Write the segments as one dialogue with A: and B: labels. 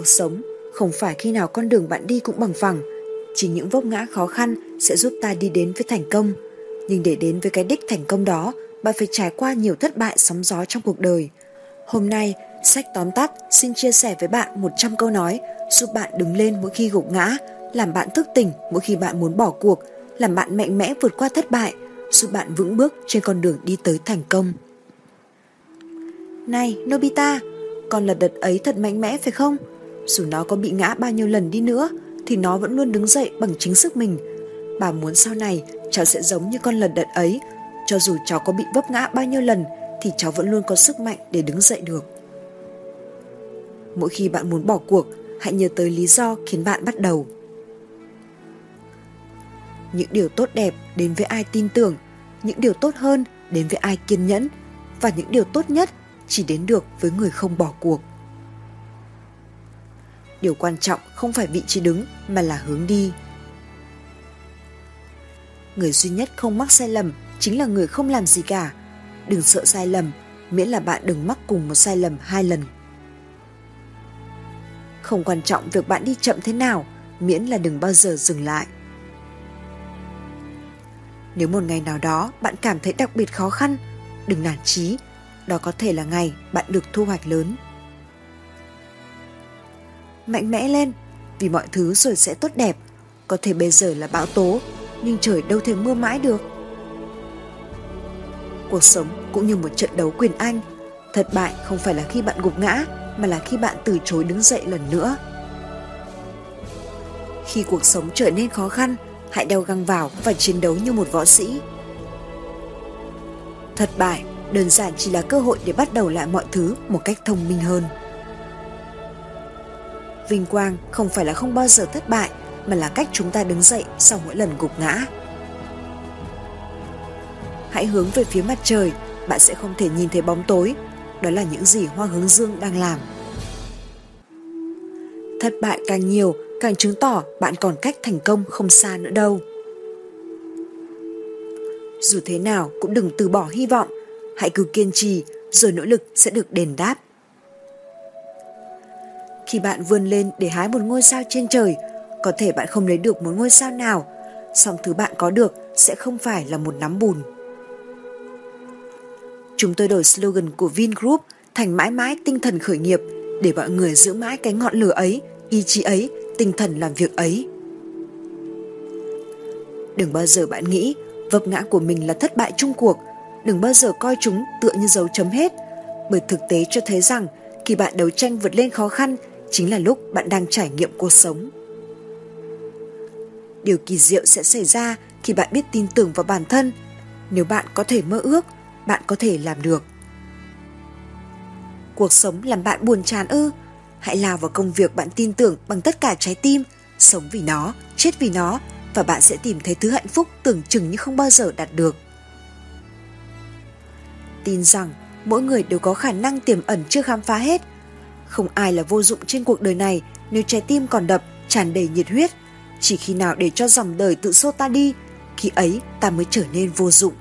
A: cuộc sống. Không phải khi nào con đường bạn đi cũng bằng phẳng. Chỉ những vấp ngã khó khăn sẽ giúp ta đi đến với thành công. Nhưng để đến với cái đích thành công đó, bạn phải trải qua nhiều thất bại sóng gió trong cuộc đời. Hôm nay, sách tóm tắt xin chia sẻ với bạn 100 câu nói giúp bạn đứng lên mỗi khi gục ngã, làm bạn thức tỉnh mỗi khi bạn muốn bỏ cuộc, làm bạn mạnh mẽ vượt qua thất bại, giúp bạn vững bước trên con đường đi tới thành công. Này, Nobita con lật đật ấy thật mạnh mẽ phải không? Dù nó có bị ngã bao nhiêu lần đi nữa, thì nó vẫn luôn đứng dậy bằng chính sức mình. Bà muốn sau này, cháu sẽ giống như con lật đật ấy. Cho dù cháu có bị vấp ngã bao nhiêu lần, thì cháu vẫn luôn có sức mạnh để đứng dậy được. Mỗi khi bạn muốn bỏ cuộc, hãy nhớ tới lý do khiến bạn bắt đầu. Những điều tốt đẹp đến với ai tin tưởng, những điều tốt hơn đến với ai kiên nhẫn, và những điều tốt nhất chỉ đến được với người không bỏ cuộc điều quan trọng không phải vị trí đứng, mà là hướng đi. Người duy nhất không mắc sai lầm chính là người không làm gì cả. Đừng sợ sai lầm, miễn là bạn đừng mắc cùng một sai lầm hai lần. Không quan trọng việc bạn đi chậm thế nào, miễn là đừng bao giờ dừng lại. Nếu một ngày nào đó bạn cảm thấy đặc biệt khó khăn, đừng nản chí. Đó có thể là ngày bạn được thu hoạch lớn mạnh mẽ lên, vì mọi thứ rồi sẽ tốt đẹp. Có thể bây giờ là bão tố, nhưng trời đâu thể mưa mãi được. Cuộc sống cũng như một trận đấu quyền anh. Thất bại không phải là khi bạn gục ngã, mà là khi bạn từ chối đứng dậy lần nữa. Khi cuộc sống trở nên khó khăn, hãy đeo găng vào và chiến đấu như một võ sĩ. Thất bại đơn giản chỉ là cơ hội để bắt đầu lại mọi thứ một cách thông minh hơn vinh quang không phải là không bao giờ thất bại, mà là cách chúng ta đứng dậy sau mỗi lần gục ngã. Hãy hướng về phía mặt trời, bạn sẽ không thể nhìn thấy bóng tối. Đó là những gì hoa hướng dương đang làm. Thất bại càng nhiều, càng chứng tỏ bạn còn cách thành công không xa nữa đâu. Dù thế nào cũng đừng từ bỏ hy vọng. Hãy cứ kiên trì, rồi nỗ lực sẽ được đền đáp khi bạn vươn lên để hái một ngôi sao trên trời, có thể bạn không lấy được một ngôi sao nào. Song thứ bạn có được sẽ không phải là một nắm bùn. Chúng tôi đổi slogan của vingroup thành mãi mãi tinh thần khởi nghiệp, để mọi người giữ mãi cái ngọn lửa ấy, ý chí ấy, tinh thần làm việc ấy. Đừng bao giờ bạn nghĩ vấp ngã của mình là thất bại chung cuộc. Đừng bao giờ coi chúng tựa như dấu chấm hết. Bởi thực tế cho thấy rằng, khi bạn đấu tranh vượt lên khó khăn chính là lúc bạn đang trải nghiệm cuộc sống. Điều kỳ diệu sẽ xảy ra khi bạn biết tin tưởng vào bản thân. Nếu bạn có thể mơ ước, bạn có thể làm được. Cuộc sống làm bạn buồn chán ư? Hãy lao vào công việc bạn tin tưởng bằng tất cả trái tim, sống vì nó, chết vì nó và bạn sẽ tìm thấy thứ hạnh phúc tưởng chừng như không bao giờ đạt được. Tin rằng mỗi người đều có khả năng tiềm ẩn chưa khám phá hết không ai là vô dụng trên cuộc đời này, nếu trái tim còn đập, tràn đầy nhiệt huyết. Chỉ khi nào để cho dòng đời tự xô ta đi, khi ấy ta mới trở nên vô dụng.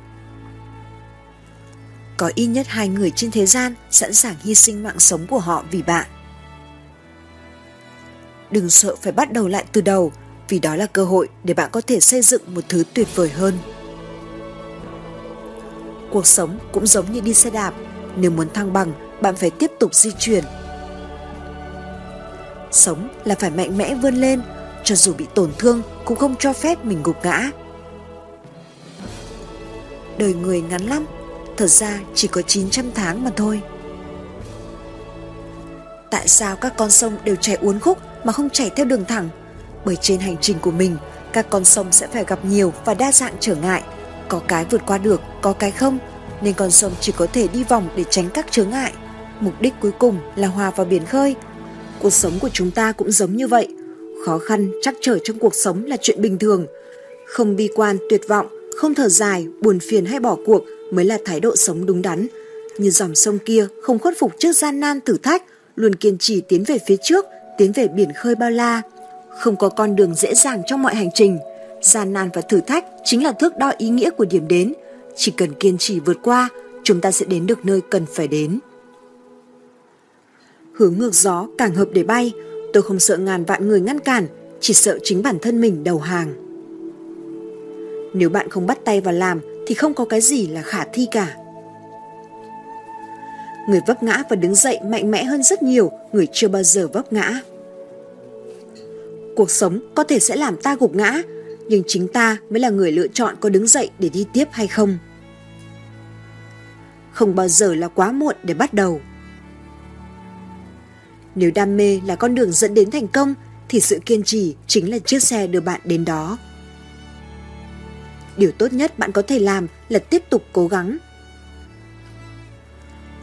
A: Có ít nhất hai người trên thế gian sẵn sàng hy sinh mạng sống của họ vì bạn. Đừng sợ phải bắt đầu lại từ đầu, vì đó là cơ hội để bạn có thể xây dựng một thứ tuyệt vời hơn. Cuộc sống cũng giống như đi xe đạp, nếu muốn thăng bằng, bạn phải tiếp tục di chuyển sống là phải mạnh mẽ vươn lên, cho dù bị tổn thương cũng không cho phép mình gục ngã. Đời người ngắn lắm, thật ra chỉ có 900 tháng mà thôi. Tại sao các con sông đều chảy uốn khúc mà không chảy theo đường thẳng? Bởi trên hành trình của mình, các con sông sẽ phải gặp nhiều và đa dạng trở ngại. Có cái vượt qua được, có cái không, nên con sông chỉ có thể đi vòng để tránh các chướng ngại. Mục đích cuối cùng là hòa vào biển khơi cuộc sống của chúng ta cũng giống như vậy. Khó khăn, trắc trở trong cuộc sống là chuyện bình thường. Không bi quan, tuyệt vọng, không thở dài, buồn phiền hay bỏ cuộc mới là thái độ sống đúng đắn. Như dòng sông kia không khuất phục trước gian nan thử thách, luôn kiên trì tiến về phía trước, tiến về biển khơi bao la. Không có con đường dễ dàng trong mọi hành trình. Gian nan và thử thách chính là thước đo ý nghĩa của điểm đến. Chỉ cần kiên trì vượt qua, chúng ta sẽ đến được nơi cần phải đến hướng ngược gió càng hợp để bay Tôi không sợ ngàn vạn người ngăn cản, chỉ sợ chính bản thân mình đầu hàng. Nếu bạn không bắt tay vào làm thì không có cái gì là khả thi cả. Người vấp ngã và đứng dậy mạnh mẽ hơn rất nhiều người chưa bao giờ vấp ngã. Cuộc sống có thể sẽ làm ta gục ngã, nhưng chính ta mới là người lựa chọn có đứng dậy để đi tiếp hay không. Không bao giờ là quá muộn để bắt đầu. Nếu đam mê là con đường dẫn đến thành công thì sự kiên trì chính là chiếc xe đưa bạn đến đó. Điều tốt nhất bạn có thể làm là tiếp tục cố gắng.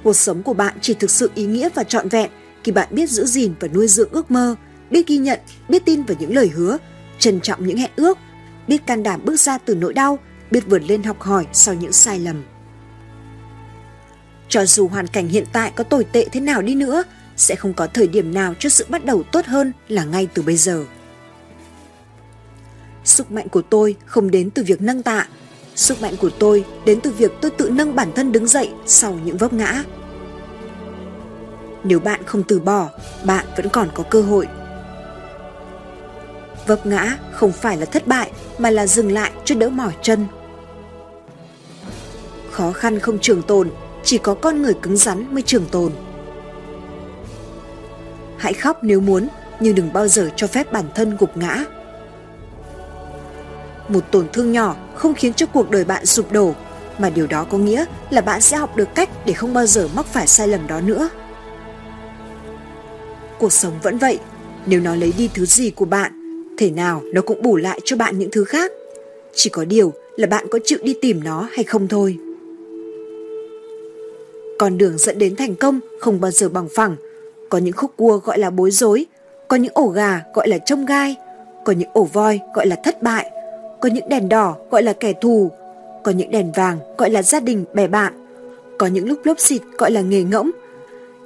A: Cuộc sống của bạn chỉ thực sự ý nghĩa và trọn vẹn khi bạn biết giữ gìn và nuôi dưỡng ước mơ, biết ghi nhận, biết tin vào những lời hứa, trân trọng những hẹn ước, biết can đảm bước ra từ nỗi đau, biết vượt lên học hỏi sau những sai lầm. Cho dù hoàn cảnh hiện tại có tồi tệ thế nào đi nữa, sẽ không có thời điểm nào cho sự bắt đầu tốt hơn là ngay từ bây giờ. Sức mạnh của tôi không đến từ việc nâng tạ, sức mạnh của tôi đến từ việc tôi tự nâng bản thân đứng dậy sau những vấp ngã. Nếu bạn không từ bỏ, bạn vẫn còn có cơ hội. Vấp ngã không phải là thất bại mà là dừng lại cho đỡ mỏi chân. Khó khăn không trường tồn, chỉ có con người cứng rắn mới trường tồn. Hãy khóc nếu muốn, nhưng đừng bao giờ cho phép bản thân gục ngã. Một tổn thương nhỏ không khiến cho cuộc đời bạn sụp đổ, mà điều đó có nghĩa là bạn sẽ học được cách để không bao giờ mắc phải sai lầm đó nữa. Cuộc sống vẫn vậy, nếu nó lấy đi thứ gì của bạn, thể nào nó cũng bù lại cho bạn những thứ khác. Chỉ có điều là bạn có chịu đi tìm nó hay không thôi. Con đường dẫn đến thành công không bao giờ bằng phẳng, có những khúc cua gọi là bối rối, có những ổ gà gọi là trông gai, có những ổ voi gọi là thất bại, có những đèn đỏ gọi là kẻ thù, có những đèn vàng gọi là gia đình bè bạn, có những lúc lốp xịt gọi là nghề ngỗng.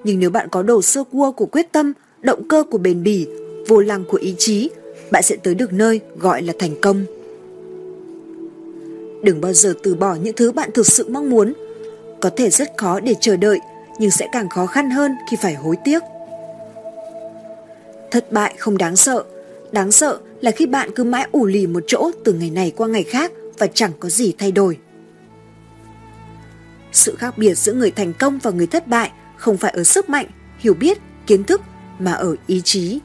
A: Nhưng nếu bạn có đồ sơ cua của quyết tâm, động cơ của bền bỉ, vô lăng của ý chí, bạn sẽ tới được nơi gọi là thành công. Đừng bao giờ từ bỏ những thứ bạn thực sự mong muốn. Có thể rất khó để chờ đợi, nhưng sẽ càng khó khăn hơn khi phải hối tiếc. Thất bại không đáng sợ, đáng sợ là khi bạn cứ mãi ủ lì một chỗ từ ngày này qua ngày khác và chẳng có gì thay đổi. Sự khác biệt giữa người thành công và người thất bại không phải ở sức mạnh, hiểu biết, kiến thức mà ở ý chí.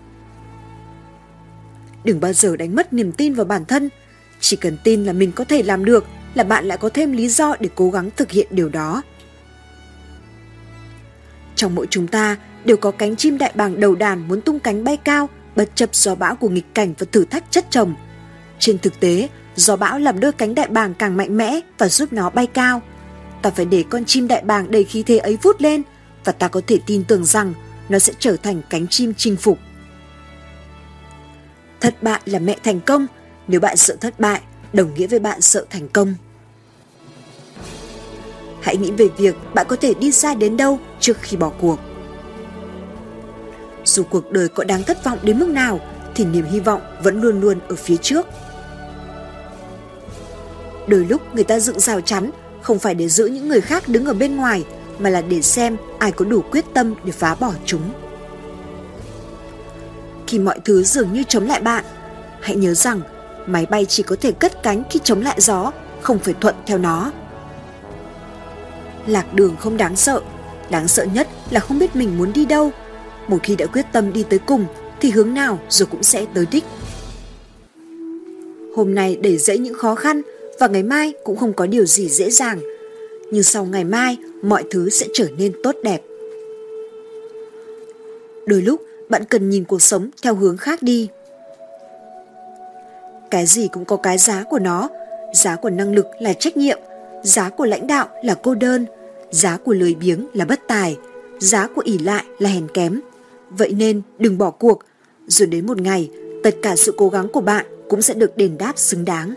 A: Đừng bao giờ đánh mất niềm tin vào bản thân, chỉ cần tin là mình có thể làm được là bạn lại có thêm lý do để cố gắng thực hiện điều đó. Trong mỗi chúng ta đều có cánh chim đại bàng đầu đàn muốn tung cánh bay cao bất chấp gió bão của nghịch cảnh và thử thách chất chồng. Trên thực tế, gió bão làm đôi cánh đại bàng càng mạnh mẽ và giúp nó bay cao. Ta phải để con chim đại bàng đầy khí thế ấy vút lên và ta có thể tin tưởng rằng nó sẽ trở thành cánh chim chinh phục. Thất bại là mẹ thành công, nếu bạn sợ thất bại, đồng nghĩa với bạn sợ thành công. Hãy nghĩ về việc bạn có thể đi xa đến đâu trước khi bỏ cuộc. Dù cuộc đời có đáng thất vọng đến mức nào thì niềm hy vọng vẫn luôn luôn ở phía trước. Đôi lúc người ta dựng rào chắn không phải để giữ những người khác đứng ở bên ngoài mà là để xem ai có đủ quyết tâm để phá bỏ chúng. Khi mọi thứ dường như chống lại bạn, hãy nhớ rằng máy bay chỉ có thể cất cánh khi chống lại gió, không phải thuận theo nó. Lạc đường không đáng sợ, đáng sợ nhất là không biết mình muốn đi đâu một khi đã quyết tâm đi tới cùng thì hướng nào rồi cũng sẽ tới đích. Hôm nay để dễ những khó khăn và ngày mai cũng không có điều gì dễ dàng. Nhưng sau ngày mai mọi thứ sẽ trở nên tốt đẹp. Đôi lúc bạn cần nhìn cuộc sống theo hướng khác đi. Cái gì cũng có cái giá của nó, giá của năng lực là trách nhiệm, giá của lãnh đạo là cô đơn, giá của lười biếng là bất tài, giá của ỉ lại là hèn kém, Vậy nên đừng bỏ cuộc, rồi đến một ngày tất cả sự cố gắng của bạn cũng sẽ được đền đáp xứng đáng.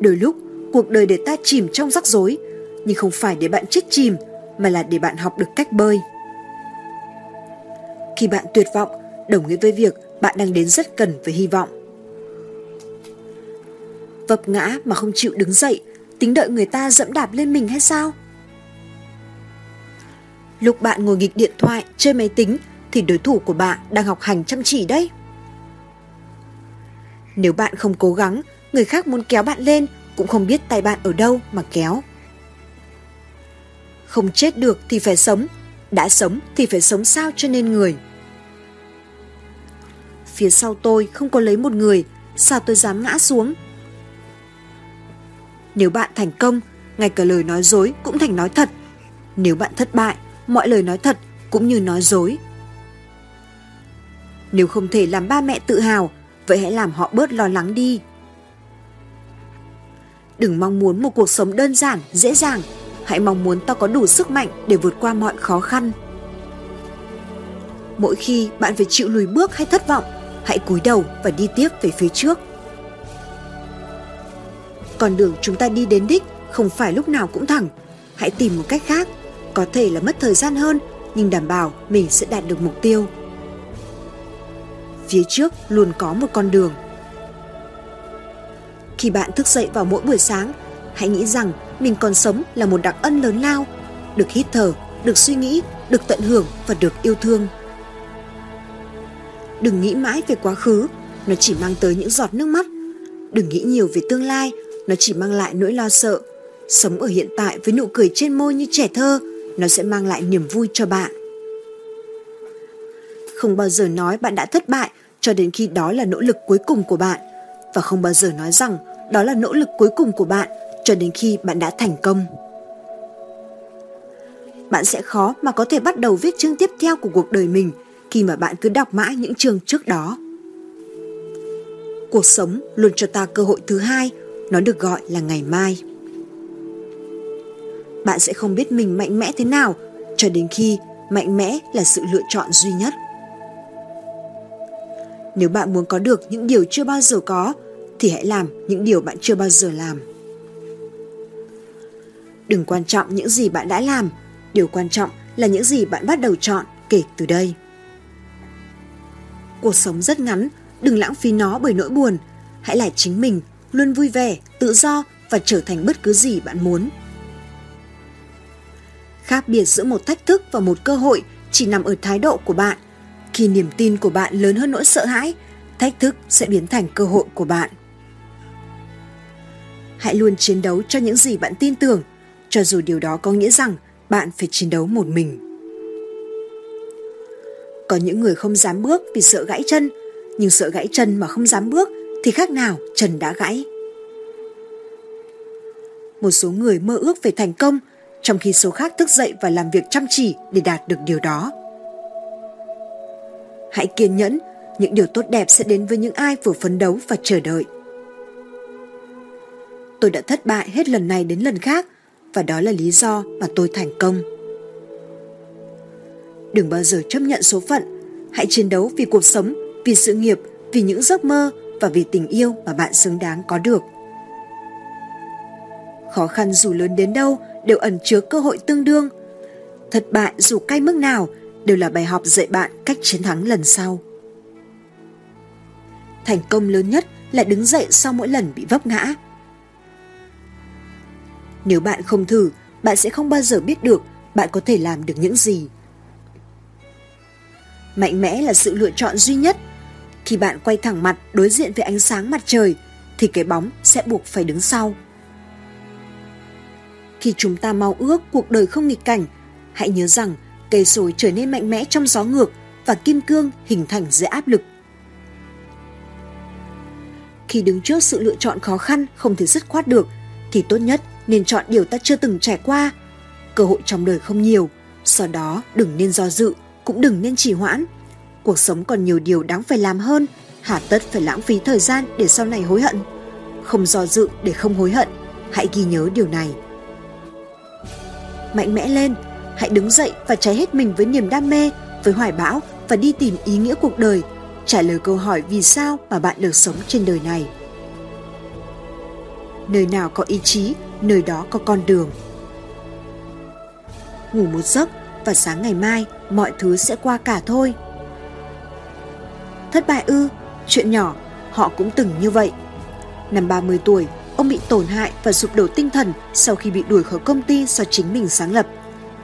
A: Đôi lúc cuộc đời để ta chìm trong rắc rối, nhưng không phải để bạn chết chìm mà là để bạn học được cách bơi. Khi bạn tuyệt vọng, đồng nghĩa với việc bạn đang đến rất cần với hy vọng. Vấp ngã mà không chịu đứng dậy, tính đợi người ta dẫm đạp lên mình hay sao? Lúc bạn ngồi nghịch điện thoại, chơi máy tính, thì đối thủ của bạn đang học hành chăm chỉ đấy. Nếu bạn không cố gắng, người khác muốn kéo bạn lên cũng không biết tay bạn ở đâu mà kéo. Không chết được thì phải sống, đã sống thì phải sống sao cho nên người. Phía sau tôi không có lấy một người, sao tôi dám ngã xuống? Nếu bạn thành công, ngay cả lời nói dối cũng thành nói thật. Nếu bạn thất bại, mọi lời nói thật cũng như nói dối. Nếu không thể làm ba mẹ tự hào, vậy hãy làm họ bớt lo lắng đi. Đừng mong muốn một cuộc sống đơn giản, dễ dàng. Hãy mong muốn ta có đủ sức mạnh để vượt qua mọi khó khăn. Mỗi khi bạn phải chịu lùi bước hay thất vọng, hãy cúi đầu và đi tiếp về phía trước. Con đường chúng ta đi đến đích không phải lúc nào cũng thẳng. Hãy tìm một cách khác, có thể là mất thời gian hơn nhưng đảm bảo mình sẽ đạt được mục tiêu. Phía trước luôn có một con đường. Khi bạn thức dậy vào mỗi buổi sáng, hãy nghĩ rằng mình còn sống là một đặc ân lớn lao, được hít thở, được suy nghĩ, được tận hưởng và được yêu thương. Đừng nghĩ mãi về quá khứ, nó chỉ mang tới những giọt nước mắt. Đừng nghĩ nhiều về tương lai, nó chỉ mang lại nỗi lo sợ. Sống ở hiện tại với nụ cười trên môi như trẻ thơ, nó sẽ mang lại niềm vui cho bạn. Không bao giờ nói bạn đã thất bại cho đến khi đó là nỗ lực cuối cùng của bạn và không bao giờ nói rằng đó là nỗ lực cuối cùng của bạn cho đến khi bạn đã thành công. Bạn sẽ khó mà có thể bắt đầu viết chương tiếp theo của cuộc đời mình khi mà bạn cứ đọc mãi những chương trước đó. Cuộc sống luôn cho ta cơ hội thứ hai, nó được gọi là ngày mai. Bạn sẽ không biết mình mạnh mẽ thế nào cho đến khi mạnh mẽ là sự lựa chọn duy nhất. Nếu bạn muốn có được những điều chưa bao giờ có thì hãy làm những điều bạn chưa bao giờ làm. Đừng quan trọng những gì bạn đã làm, điều quan trọng là những gì bạn bắt đầu chọn kể từ đây. Cuộc sống rất ngắn, đừng lãng phí nó bởi nỗi buồn. Hãy là chính mình, luôn vui vẻ, tự do và trở thành bất cứ gì bạn muốn. Khác biệt giữa một thách thức và một cơ hội chỉ nằm ở thái độ của bạn. Khi niềm tin của bạn lớn hơn nỗi sợ hãi, thách thức sẽ biến thành cơ hội của bạn. Hãy luôn chiến đấu cho những gì bạn tin tưởng, cho dù điều đó có nghĩa rằng bạn phải chiến đấu một mình. Có những người không dám bước vì sợ gãy chân, nhưng sợ gãy chân mà không dám bước thì khác nào chân đã gãy. Một số người mơ ước về thành công, trong khi số khác thức dậy và làm việc chăm chỉ để đạt được điều đó. Hãy kiên nhẫn, những điều tốt đẹp sẽ đến với những ai vừa phấn đấu và chờ đợi. Tôi đã thất bại hết lần này đến lần khác và đó là lý do mà tôi thành công. Đừng bao giờ chấp nhận số phận, hãy chiến đấu vì cuộc sống, vì sự nghiệp, vì những giấc mơ và vì tình yêu mà bạn xứng đáng có được. Khó khăn dù lớn đến đâu đều ẩn chứa cơ hội tương đương. Thất bại dù cay mức nào đều là bài học dạy bạn cách chiến thắng lần sau. Thành công lớn nhất là đứng dậy sau mỗi lần bị vấp ngã. Nếu bạn không thử, bạn sẽ không bao giờ biết được bạn có thể làm được những gì. Mạnh mẽ là sự lựa chọn duy nhất. Khi bạn quay thẳng mặt đối diện với ánh sáng mặt trời, thì cái bóng sẽ buộc phải đứng sau. Khi chúng ta mau ước cuộc đời không nghịch cảnh, hãy nhớ rằng cây sồi trở nên mạnh mẽ trong gió ngược và kim cương hình thành dưới áp lực. Khi đứng trước sự lựa chọn khó khăn không thể dứt khoát được, thì tốt nhất nên chọn điều ta chưa từng trải qua. Cơ hội trong đời không nhiều, sau đó đừng nên do dự, cũng đừng nên trì hoãn. Cuộc sống còn nhiều điều đáng phải làm hơn, hà tất phải lãng phí thời gian để sau này hối hận. Không do dự để không hối hận, hãy ghi nhớ điều này. Mạnh mẽ lên, hãy đứng dậy và cháy hết mình với niềm đam mê, với hoài bão và đi tìm ý nghĩa cuộc đời, trả lời câu hỏi vì sao mà bạn được sống trên đời này. Nơi nào có ý chí, nơi đó có con đường. Ngủ một giấc và sáng ngày mai mọi thứ sẽ qua cả thôi. Thất bại ư, chuyện nhỏ, họ cũng từng như vậy. Năm 30 tuổi, ông bị tổn hại và sụp đổ tinh thần sau khi bị đuổi khỏi công ty do chính mình sáng lập.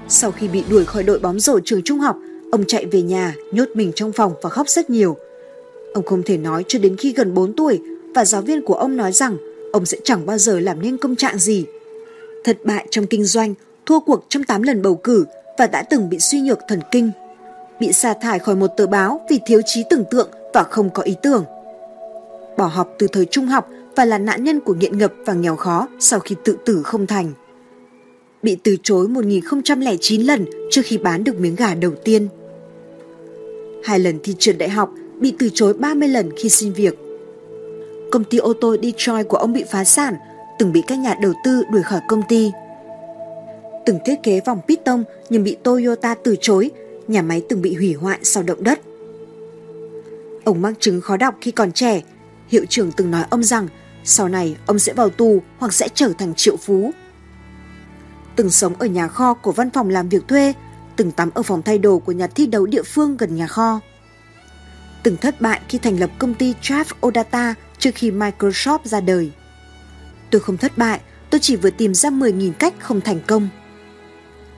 A: Sau khi bị đuổi khỏi đội bóng rổ trường trung học Ông chạy về nhà, nhốt mình trong phòng và khóc rất nhiều. Ông không thể nói cho đến khi gần 4 tuổi và giáo viên của ông nói rằng ông sẽ chẳng bao giờ làm nên công trạng gì. Thất bại trong kinh doanh, thua cuộc trong 8 lần bầu cử và đã từng bị suy nhược thần kinh. Bị sa thải khỏi một tờ báo vì thiếu trí tưởng tượng và không có ý tưởng. Bỏ học từ thời trung học và là nạn nhân của nghiện ngập và nghèo khó sau khi tự tử không thành. Bị từ chối 1009 lần trước khi bán được miếng gà đầu tiên. Hai lần thi trượt đại học, bị từ chối 30 lần khi xin việc. Công ty ô tô Detroit của ông bị phá sản, từng bị các nhà đầu tư đuổi khỏi công ty. Từng thiết kế vòng piston nhưng bị Toyota từ chối, nhà máy từng bị hủy hoại sau động đất. Ông mắc chứng khó đọc khi còn trẻ, hiệu trưởng từng nói ông rằng sau này ông sẽ vào tù hoặc sẽ trở thành triệu phú. Từng sống ở nhà kho của văn phòng làm việc thuê, từng tắm ở phòng thay đồ của nhà thi đấu địa phương gần nhà kho. Từng thất bại khi thành lập công ty Trav Odata trước khi Microsoft ra đời. Tôi không thất bại, tôi chỉ vừa tìm ra 10.000 cách không thành công.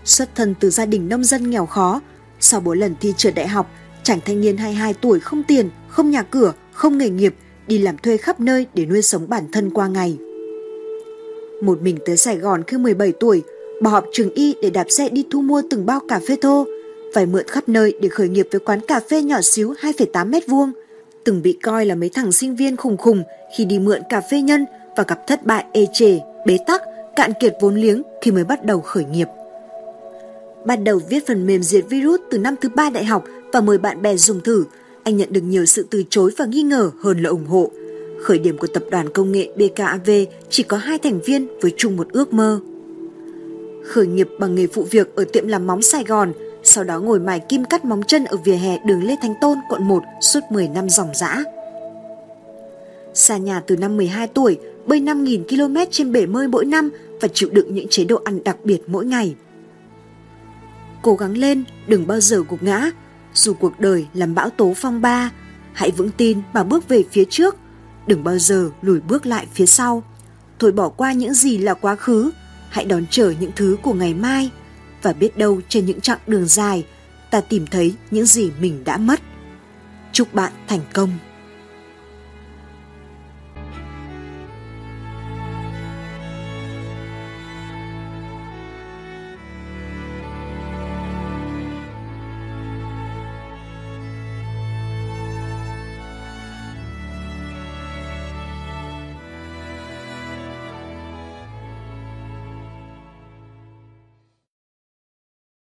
A: Xuất thân từ gia đình nông dân nghèo khó, sau 4 lần thi trượt đại học, chàng thanh niên 22 tuổi không tiền, không nhà cửa, không nghề nghiệp, đi làm thuê khắp nơi để nuôi sống bản thân qua ngày. Một mình tới Sài Gòn khi 17 tuổi, bỏ học trường y để đạp xe đi thu mua từng bao cà phê thô, phải mượn khắp nơi để khởi nghiệp với quán cà phê nhỏ xíu 2,8 mét vuông, từng bị coi là mấy thằng sinh viên khùng khùng khi đi mượn cà phê nhân và gặp thất bại ê chề, bế tắc, cạn kiệt vốn liếng khi mới bắt đầu khởi nghiệp. bắt đầu viết phần mềm diệt virus từ năm thứ ba đại học và mời bạn bè dùng thử, anh nhận được nhiều sự từ chối và nghi ngờ hơn là ủng hộ. Khởi điểm của tập đoàn công nghệ BKAV chỉ có hai thành viên với chung một ước mơ. Khởi nghiệp bằng nghề phụ việc ở tiệm làm móng Sài Gòn, sau đó ngồi mài kim cắt móng chân ở vỉa hè đường Lê Thánh Tôn, quận 1 suốt 10 năm dòng dã. Xa nhà từ năm 12 tuổi, bơi 5.000 km trên bể bơi mỗi năm và chịu đựng những chế độ ăn đặc biệt mỗi ngày. Cố gắng lên, đừng bao giờ gục ngã, dù cuộc đời làm bão tố phong ba, hãy vững tin mà bước về phía trước, đừng bao giờ lùi bước lại phía sau. Thôi bỏ qua những gì là quá khứ, hãy đón chờ những thứ của ngày mai và biết đâu trên những chặng đường dài ta tìm thấy những gì mình đã mất. Chúc bạn thành công.